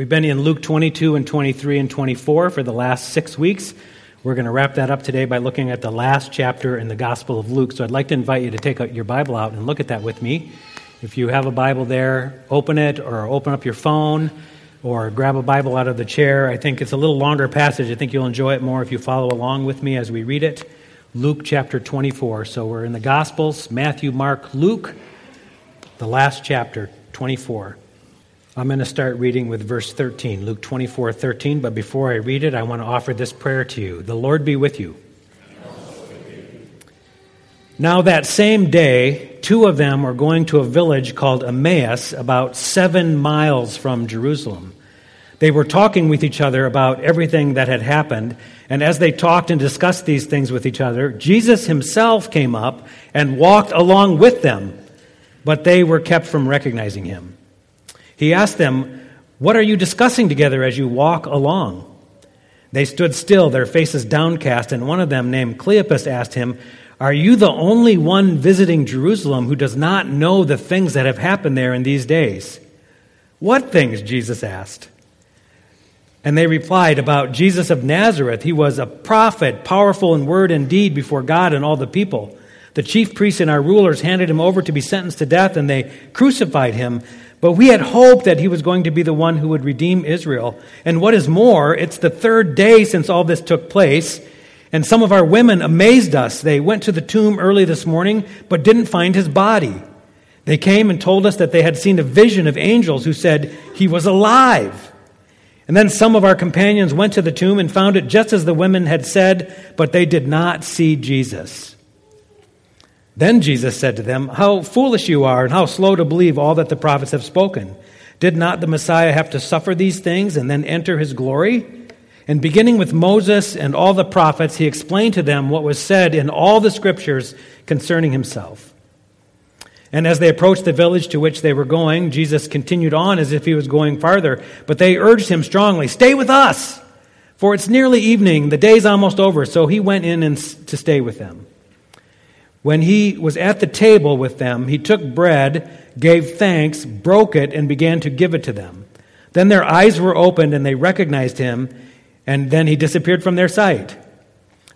We've been in Luke 22 and 23 and 24 for the last six weeks. We're going to wrap that up today by looking at the last chapter in the Gospel of Luke. So I'd like to invite you to take your Bible out and look at that with me. If you have a Bible there, open it or open up your phone or grab a Bible out of the chair. I think it's a little longer passage. I think you'll enjoy it more if you follow along with me as we read it. Luke chapter 24. So we're in the Gospels Matthew, Mark, Luke, the last chapter, 24. I'm going to start reading with verse 13, Luke 24, 13. But before I read it, I want to offer this prayer to you The Lord be with you. Now, that same day, two of them were going to a village called Emmaus, about seven miles from Jerusalem. They were talking with each other about everything that had happened, and as they talked and discussed these things with each other, Jesus himself came up and walked along with them, but they were kept from recognizing him. He asked them, What are you discussing together as you walk along? They stood still, their faces downcast, and one of them, named Cleopas, asked him, Are you the only one visiting Jerusalem who does not know the things that have happened there in these days? What things? Jesus asked. And they replied about Jesus of Nazareth. He was a prophet, powerful in word and deed before God and all the people. The chief priests and our rulers handed him over to be sentenced to death, and they crucified him. But we had hoped that he was going to be the one who would redeem Israel. And what is more, it's the third day since all this took place. And some of our women amazed us. They went to the tomb early this morning, but didn't find his body. They came and told us that they had seen a vision of angels who said he was alive. And then some of our companions went to the tomb and found it just as the women had said, but they did not see Jesus. Then Jesus said to them, How foolish you are, and how slow to believe all that the prophets have spoken. Did not the Messiah have to suffer these things and then enter his glory? And beginning with Moses and all the prophets, he explained to them what was said in all the scriptures concerning himself. And as they approached the village to which they were going, Jesus continued on as if he was going farther. But they urged him strongly, Stay with us, for it's nearly evening, the day's almost over. So he went in and to stay with them. When he was at the table with them, he took bread, gave thanks, broke it, and began to give it to them. Then their eyes were opened and they recognized him, and then he disappeared from their sight.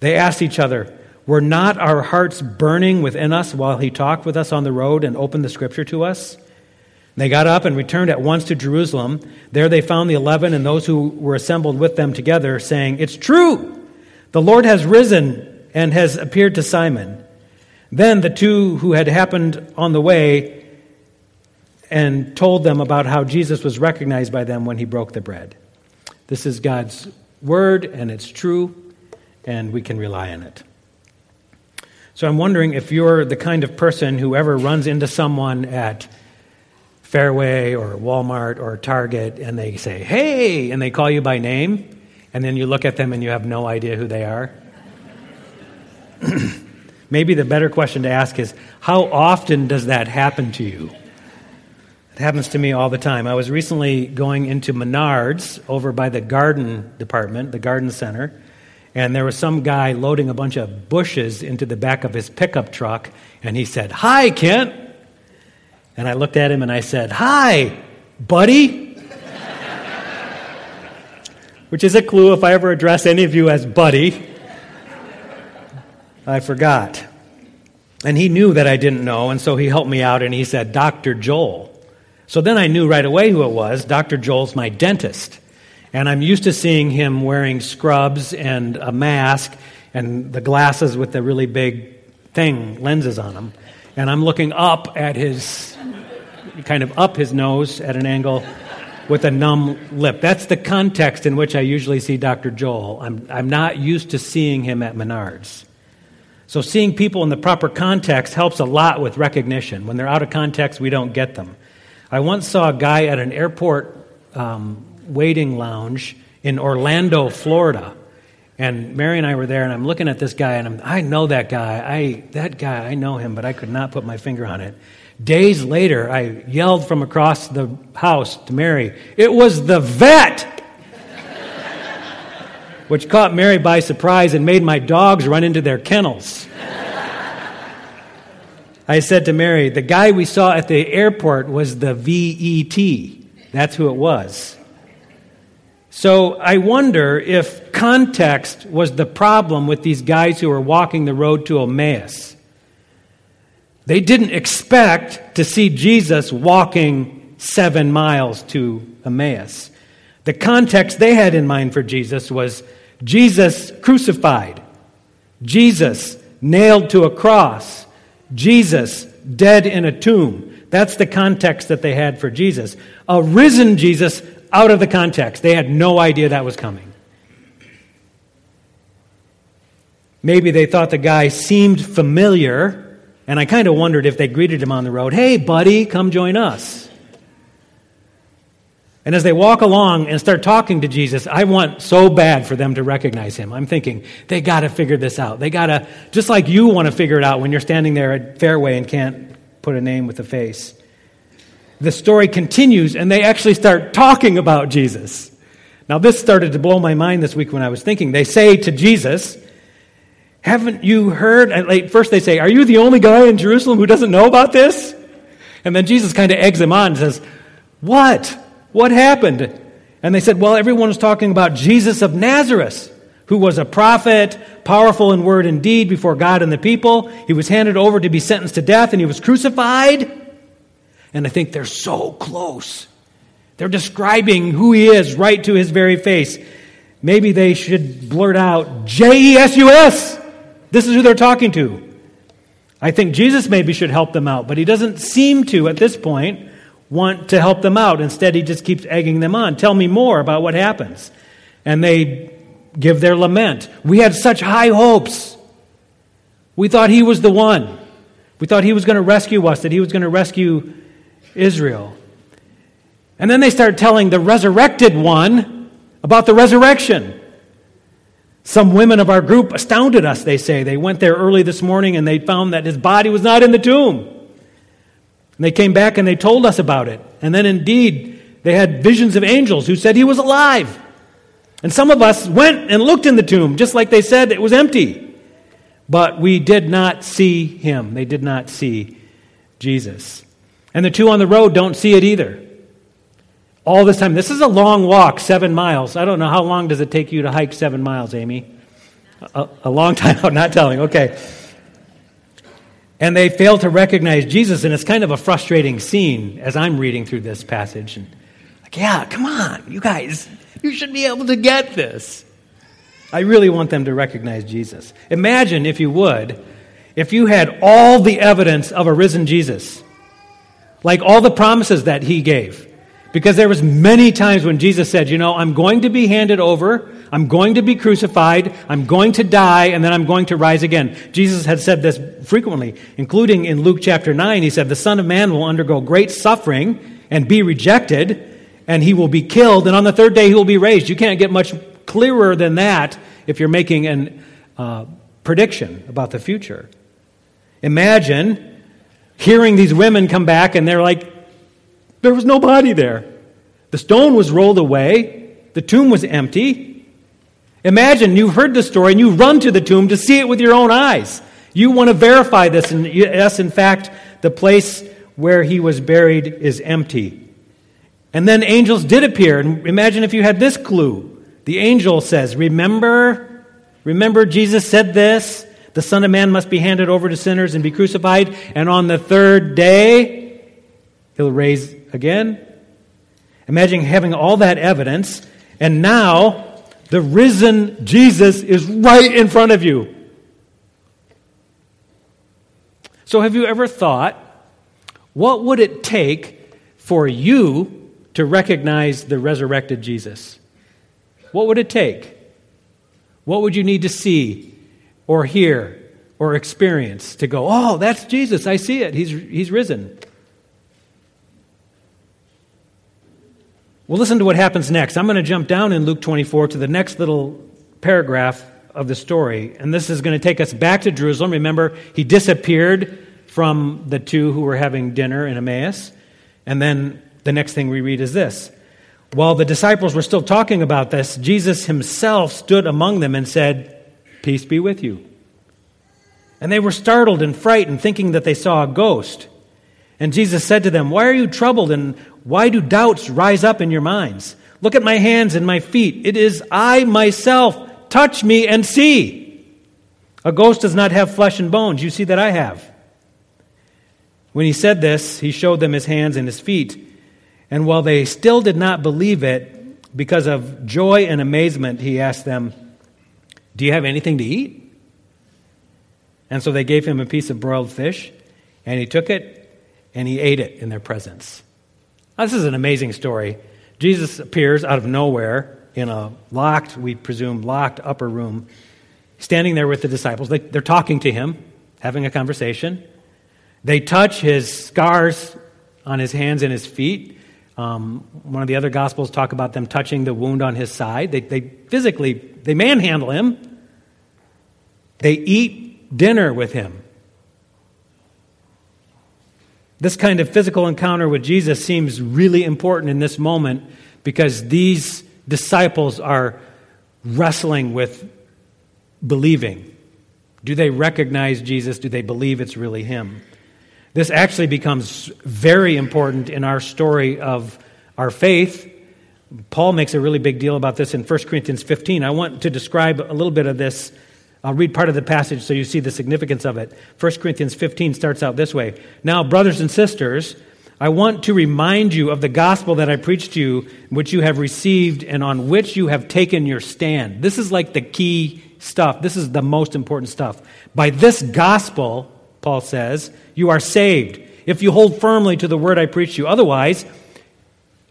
They asked each other, Were not our hearts burning within us while he talked with us on the road and opened the scripture to us? They got up and returned at once to Jerusalem. There they found the eleven and those who were assembled with them together, saying, It's true! The Lord has risen and has appeared to Simon. Then the two who had happened on the way and told them about how Jesus was recognized by them when he broke the bread. This is God's word, and it's true, and we can rely on it. So I'm wondering if you're the kind of person who ever runs into someone at Fairway or Walmart or Target and they say, hey, and they call you by name, and then you look at them and you have no idea who they are. Maybe the better question to ask is how often does that happen to you? It happens to me all the time. I was recently going into Menards over by the garden department, the garden center, and there was some guy loading a bunch of bushes into the back of his pickup truck, and he said, Hi, Kent. And I looked at him and I said, Hi, buddy. Which is a clue if I ever address any of you as buddy. I forgot. And he knew that I didn't know, and so he helped me out and he said, Dr. Joel. So then I knew right away who it was. Dr. Joel's my dentist. And I'm used to seeing him wearing scrubs and a mask and the glasses with the really big thing, lenses on them. And I'm looking up at his, kind of up his nose at an angle with a numb lip. That's the context in which I usually see Dr. Joel. I'm, I'm not used to seeing him at Menards. So, seeing people in the proper context helps a lot with recognition. When they're out of context, we don't get them. I once saw a guy at an airport um, waiting lounge in Orlando, Florida. And Mary and I were there, and I'm looking at this guy, and I'm, I know that guy. I, that guy, I know him, but I could not put my finger on it. Days later, I yelled from across the house to Mary, It was the vet! Which caught Mary by surprise and made my dogs run into their kennels. I said to Mary, The guy we saw at the airport was the VET. That's who it was. So I wonder if context was the problem with these guys who were walking the road to Emmaus. They didn't expect to see Jesus walking seven miles to Emmaus. The context they had in mind for Jesus was Jesus crucified, Jesus nailed to a cross, Jesus dead in a tomb. That's the context that they had for Jesus. A risen Jesus out of the context. They had no idea that was coming. Maybe they thought the guy seemed familiar, and I kind of wondered if they greeted him on the road, hey, buddy, come join us. And as they walk along and start talking to Jesus, I want so bad for them to recognize him. I'm thinking, they got to figure this out. They got to, just like you want to figure it out when you're standing there at Fairway and can't put a name with a face the story continues and they actually start talking about Jesus. Now, this started to blow my mind this week when I was thinking. They say to Jesus, Haven't you heard? First, they say, Are you the only guy in Jerusalem who doesn't know about this? And then Jesus kind of eggs them on and says, What? What happened? And they said, Well, everyone was talking about Jesus of Nazareth, who was a prophet, powerful in word and deed before God and the people. He was handed over to be sentenced to death, and he was crucified. And I think they're so close. They're describing who he is right to his very face. Maybe they should blurt out, J E S U S. This is who they're talking to. I think Jesus maybe should help them out, but he doesn't seem to, at this point, want to help them out. Instead, he just keeps egging them on. Tell me more about what happens. And they give their lament. We had such high hopes. We thought he was the one. We thought he was going to rescue us, that he was going to rescue Israel. And then they start telling the resurrected one about the resurrection. Some women of our group astounded us, they say. They went there early this morning and they found that his body was not in the tomb. And they came back and they told us about it. And then indeed, they had visions of angels who said he was alive. And some of us went and looked in the tomb, just like they said it was empty. But we did not see him. They did not see Jesus. And the two on the road don't see it either. All this time. This is a long walk, seven miles. I don't know how long does it take you to hike seven miles, Amy? A, a long time. I'm not telling. Okay. And they fail to recognize Jesus, and it's kind of a frustrating scene as I'm reading through this passage. And like, yeah, come on, you guys, you should be able to get this. I really want them to recognize Jesus. Imagine, if you would, if you had all the evidence of a risen Jesus like all the promises that he gave. Because there was many times when Jesus said, you know, I'm going to be handed over, I'm going to be crucified, I'm going to die, and then I'm going to rise again. Jesus had said this frequently, including in Luke chapter 9. He said, The Son of Man will undergo great suffering and be rejected, and he will be killed, and on the third day he will be raised. You can't get much clearer than that if you're making a uh, prediction about the future. Imagine hearing these women come back and they're like, there was no body there. The stone was rolled away, the tomb was empty. Imagine you've heard the story and you run to the tomb to see it with your own eyes. You want to verify this, and yes, in fact, the place where he was buried is empty. And then angels did appear. And imagine if you had this clue. The angel says, Remember, remember Jesus said this? The Son of Man must be handed over to sinners and be crucified, and on the third day, he'll raise again. Imagine having all that evidence, and now the risen Jesus is right in front of you. So, have you ever thought, what would it take for you to recognize the resurrected Jesus? What would it take? What would you need to see or hear or experience to go, oh, that's Jesus. I see it. He's, he's risen. Well, listen to what happens next. I'm going to jump down in Luke 24 to the next little paragraph of the story. And this is going to take us back to Jerusalem. Remember, he disappeared from the two who were having dinner in Emmaus. And then the next thing we read is this. While the disciples were still talking about this, Jesus himself stood among them and said, Peace be with you. And they were startled and frightened, thinking that they saw a ghost. And Jesus said to them, Why are you troubled, and why do doubts rise up in your minds? Look at my hands and my feet. It is I myself. Touch me and see. A ghost does not have flesh and bones. You see that I have. When he said this, he showed them his hands and his feet. And while they still did not believe it, because of joy and amazement, he asked them, Do you have anything to eat? And so they gave him a piece of broiled fish, and he took it and he ate it in their presence. Now, this is an amazing story. Jesus appears out of nowhere in a locked, we presume, locked upper room, standing there with the disciples. They, they're talking to him, having a conversation. They touch his scars on his hands and his feet. Um, one of the other gospels talk about them touching the wound on his side. They, they physically, they manhandle him. They eat dinner with him. This kind of physical encounter with Jesus seems really important in this moment because these disciples are wrestling with believing. Do they recognize Jesus? Do they believe it's really him? This actually becomes very important in our story of our faith. Paul makes a really big deal about this in 1 Corinthians 15. I want to describe a little bit of this I'll read part of the passage so you see the significance of it. 1 Corinthians 15 starts out this way Now, brothers and sisters, I want to remind you of the gospel that I preached to you, which you have received and on which you have taken your stand. This is like the key stuff. This is the most important stuff. By this gospel, Paul says, you are saved if you hold firmly to the word I preached to you. Otherwise,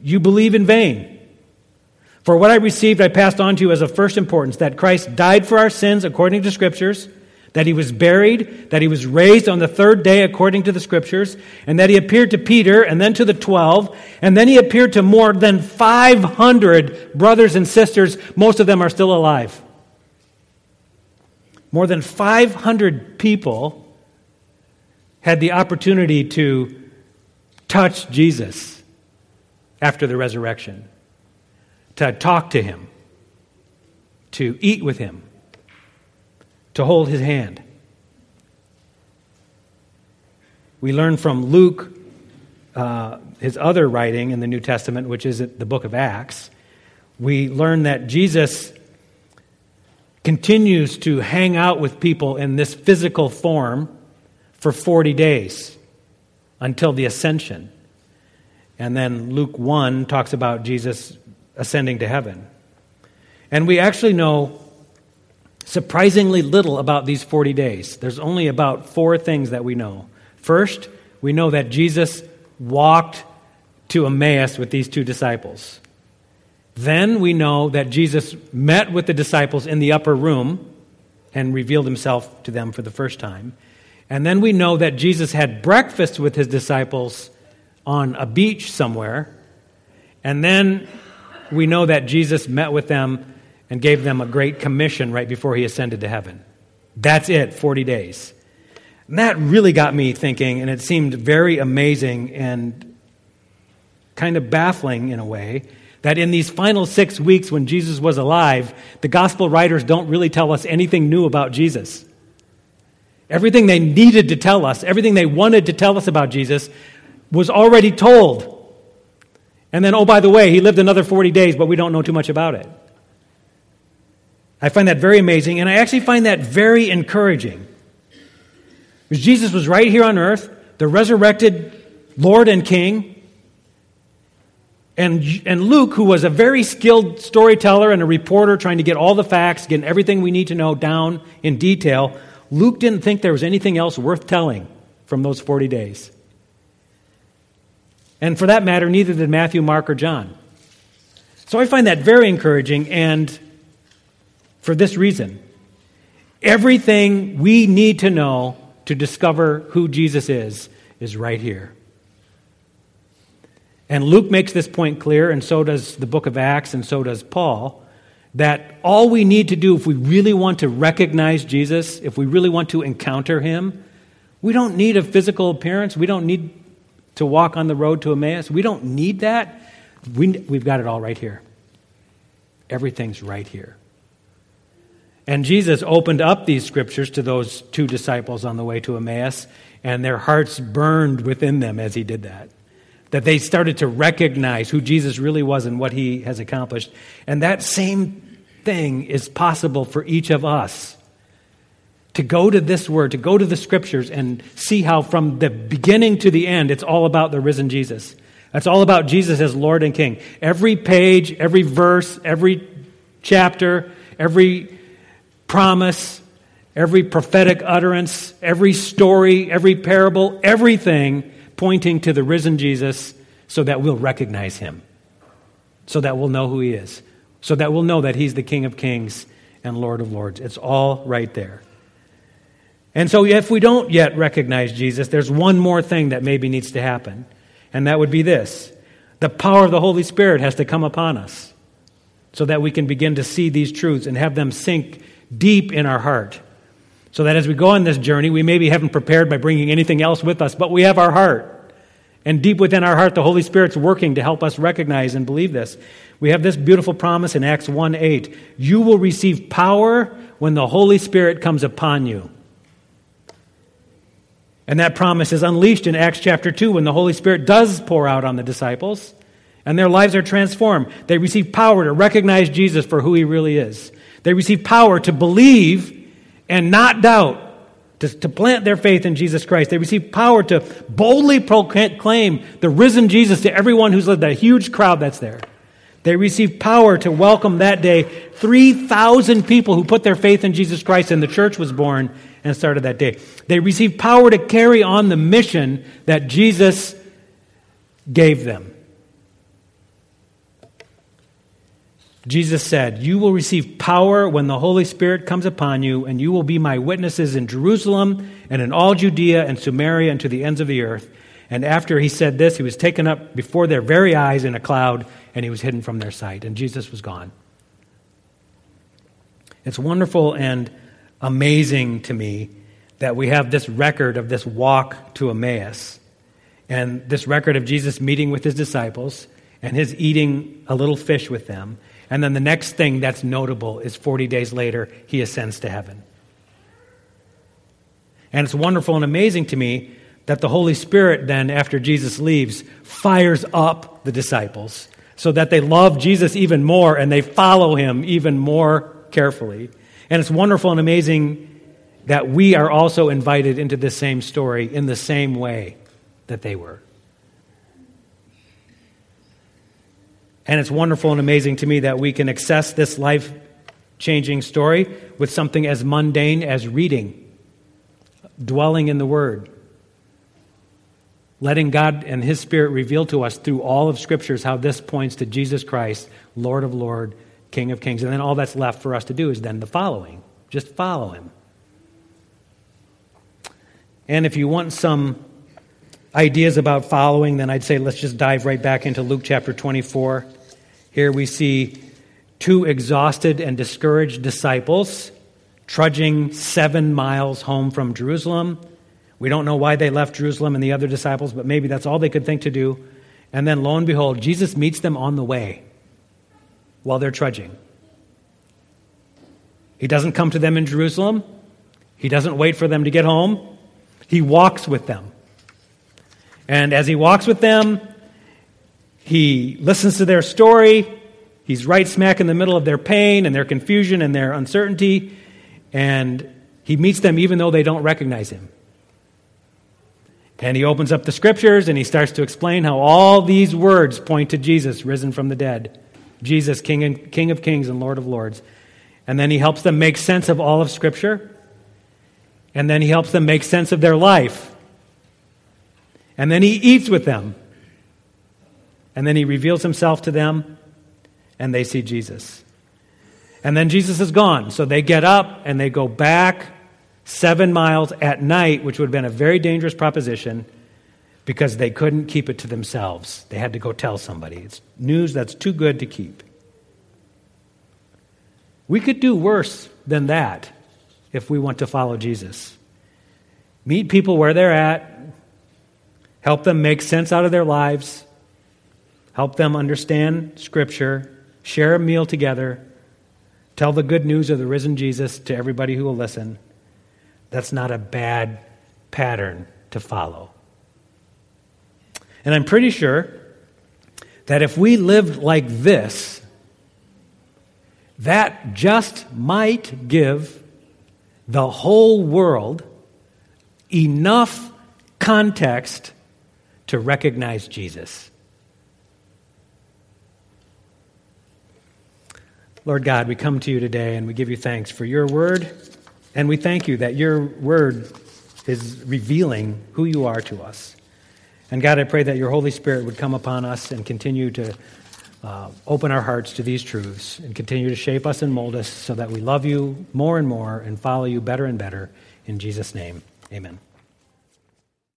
you believe in vain. For what I received, I passed on to you as of first importance that Christ died for our sins according to Scriptures, that he was buried, that he was raised on the third day according to the Scriptures, and that he appeared to Peter and then to the twelve, and then he appeared to more than 500 brothers and sisters. Most of them are still alive. More than 500 people had the opportunity to touch Jesus after the resurrection to talk to him, to eat with him, to hold his hand. We learn from Luke, uh, his other writing in the New Testament, which is the book of Acts, we learn that Jesus continues to hang out with people in this physical form for 40 days until the ascension. And then Luke 1 talks about Jesus ascending to heaven. And we actually know surprisingly little about these 40 days. There's only about four things that we know. First, we know that Jesus walked to Emmaus with these two disciples. Then we know that Jesus met with the disciples in the upper room and revealed himself to them for the first time. And then we know that Jesus had breakfast with his disciples on a beach somewhere. And then we know that Jesus met with them and gave them a great commission right before he ascended to heaven. That's it, 40 days. And that really got me thinking, and it seemed very amazing and kind of baffling in a way that in these final six weeks when Jesus was alive, the gospel writers don't really tell us anything new about Jesus. Everything they needed to tell us, everything they wanted to tell us about Jesus, was already told. And then, oh, by the way, he lived another 40 days, but we don't know too much about it. I find that very amazing, and I actually find that very encouraging. Because Jesus was right here on earth, the resurrected Lord and King. And, and Luke, who was a very skilled storyteller and a reporter trying to get all the facts, getting everything we need to know down in detail, Luke didn't think there was anything else worth telling from those 40 days. And for that matter, neither did Matthew, Mark, or John. So I find that very encouraging, and for this reason everything we need to know to discover who Jesus is is right here. And Luke makes this point clear, and so does the book of Acts, and so does Paul, that all we need to do if we really want to recognize Jesus, if we really want to encounter him, we don't need a physical appearance. We don't need to walk on the road to Emmaus. We don't need that. We, we've got it all right here. Everything's right here. And Jesus opened up these scriptures to those two disciples on the way to Emmaus, and their hearts burned within them as he did that. that they started to recognize who Jesus really was and what he has accomplished. And that same thing is possible for each of us. To go to this word, to go to the scriptures and see how from the beginning to the end, it's all about the risen Jesus. It's all about Jesus as Lord and King. Every page, every verse, every chapter, every promise, every prophetic utterance, every story, every parable, everything pointing to the risen Jesus so that we'll recognize him, so that we'll know who he is, so that we'll know that he's the King of Kings and Lord of Lords. It's all right there. And so, if we don't yet recognize Jesus, there's one more thing that maybe needs to happen, and that would be this the power of the Holy Spirit has to come upon us so that we can begin to see these truths and have them sink deep in our heart. So that as we go on this journey, we maybe haven't prepared by bringing anything else with us, but we have our heart. And deep within our heart, the Holy Spirit's working to help us recognize and believe this. We have this beautiful promise in Acts 1 8. You will receive power when the Holy Spirit comes upon you. And that promise is unleashed in Acts chapter 2 when the Holy Spirit does pour out on the disciples and their lives are transformed. They receive power to recognize Jesus for who he really is. They receive power to believe and not doubt, to, to plant their faith in Jesus Christ. They receive power to boldly proclaim the risen Jesus to everyone who's led, the huge crowd that's there. They receive power to welcome that day 3,000 people who put their faith in Jesus Christ, and the church was born and started that day. They received power to carry on the mission that Jesus gave them. Jesus said, You will receive power when the Holy Spirit comes upon you, and you will be my witnesses in Jerusalem and in all Judea and Samaria and to the ends of the earth. And after he said this, he was taken up before their very eyes in a cloud, and he was hidden from their sight, and Jesus was gone. It's wonderful and amazing to me that we have this record of this walk to Emmaus, and this record of Jesus meeting with his disciples and his eating a little fish with them and then the next thing that's notable is 40 days later, he ascends to heaven. And it's wonderful and amazing to me that the Holy Spirit, then, after Jesus leaves, fires up the disciples so that they love Jesus even more and they follow him even more carefully. And it's wonderful and amazing that we are also invited into this same story in the same way that they were. And it's wonderful and amazing to me that we can access this life changing story with something as mundane as reading, dwelling in the Word, letting God and His Spirit reveal to us through all of Scriptures how this points to Jesus Christ, Lord of Lords, King of Kings. And then all that's left for us to do is then the following just follow Him. And if you want some ideas about following, then I'd say let's just dive right back into Luke chapter 24. Here we see two exhausted and discouraged disciples trudging seven miles home from Jerusalem. We don't know why they left Jerusalem and the other disciples, but maybe that's all they could think to do. And then lo and behold, Jesus meets them on the way while they're trudging. He doesn't come to them in Jerusalem, he doesn't wait for them to get home. He walks with them. And as he walks with them, he listens to their story. He's right smack in the middle of their pain and their confusion and their uncertainty. And he meets them even though they don't recognize him. And he opens up the scriptures and he starts to explain how all these words point to Jesus risen from the dead. Jesus, King, and, King of kings and Lord of lords. And then he helps them make sense of all of Scripture. And then he helps them make sense of their life. And then he eats with them. And then he reveals himself to them, and they see Jesus. And then Jesus is gone. So they get up and they go back seven miles at night, which would have been a very dangerous proposition because they couldn't keep it to themselves. They had to go tell somebody. It's news that's too good to keep. We could do worse than that if we want to follow Jesus. Meet people where they're at, help them make sense out of their lives, help them understand Scripture, share a meal together, tell the good news of the risen Jesus to everybody who will listen. That's not a bad pattern to follow. And I'm pretty sure that if we lived like this, that just might give the whole world enough context to recognize Jesus. Lord God, we come to you today and we give you thanks for your word, and we thank you that your word is revealing who you are to us. And God, I pray that your Holy Spirit would come upon us and continue to uh, open our hearts to these truths and continue to shape us and mold us so that we love you more and more and follow you better and better. In Jesus' name, amen.